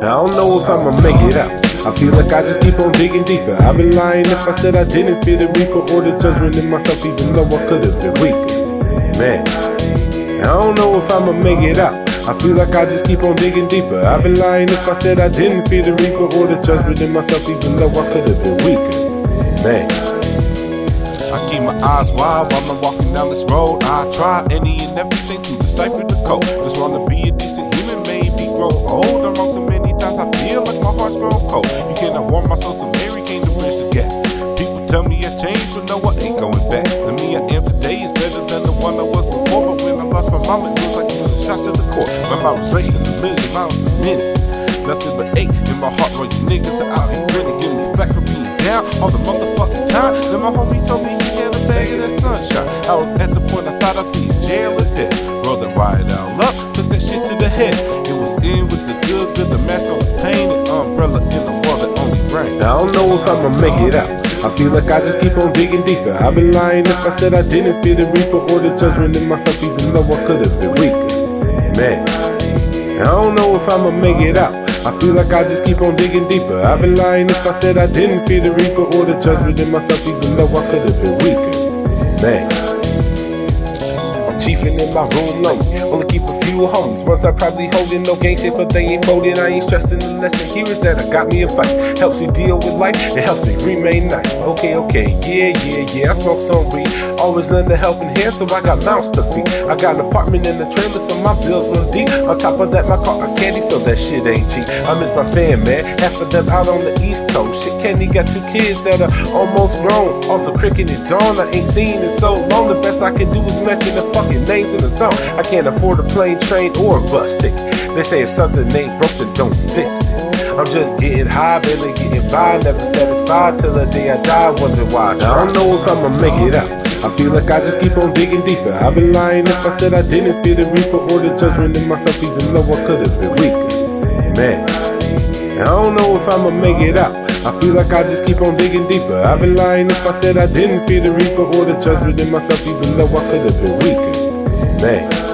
I don't know if I'ma make it out. I feel like I just keep on digging deeper. I'd be lying if I said I didn't feel the reaper or the judgment in myself, even though I could have been weaker. Man, I don't know if I'ma make it out. I feel like I just keep on digging deeper. I've been lying if I said I didn't feel the reaper or the judgment in myself, even though I could have been weaker. Man. I keep my eyes wide while I'm walking down this road. I try any and everything to decipher the code. Just grown cold. You cannot warm my soul, so Mary came to bridge the gap. People tell me I changed, but no, I ain't going back. The me I am today is better than the one I was before. But when I lost my mama, it was like it was a shot to the core. My mind was racing a million miles a minute. Nothing but ache in my heart when you niggas are out here grinning. Give me flack for being down all the motherfucking time. Then my homie told me he had a bag of that sunshine. I was at the point I thought I'd be jail or. Rolled the ride out I don't know if I'ma make it out. I feel like I just keep on digging deeper. I'd be lying if I said I didn't fear the reaper or the judgment in myself, even though I could have been weaker. Man, I don't know if I'ma make it out. I feel like I just keep on digging deeper. I've been lying if I said I didn't fear the reaper or the judgment in myself, even though I could have been weaker. Man. I'm in my room lonely. Only keep a few homies. Once I probably holdin' no gang shit, but they ain't folding. I ain't stressing the lesson here is that I got me a fight. Helps me deal with life, it helps me remain nice. Okay, okay, yeah, yeah, yeah. I smoke some weed. Always lend a helping hand, so I got mouths to feed. I got an apartment in the trailer, so my bills run deep. On top of that, my car a candy, so that shit ain't cheap. I miss my fam, man. Half of them out on the east coast. Shit, Kenny got two kids that are almost grown. Also, Cricket and Dawn, I ain't seen in so long. The best I can do is mention the fucking names in the song. I can't afford a plane, train, or a bus ticket. They say if something ain't broke, then don't fix it. I'm just getting high, barely getting by, never satisfied till the day I die. Wonder why I don't know if I'ma make it out. I feel like I just keep on digging deeper. I'd be lying if I said I didn't fear the reaper or the judgment in myself, even though I could have been weaker. Man, I don't know if I'ma make it out. I feel like I just keep on digging deeper. I've been lying if I said I didn't fear the reaper or the judgment in myself, even though I could have been weaker. Man.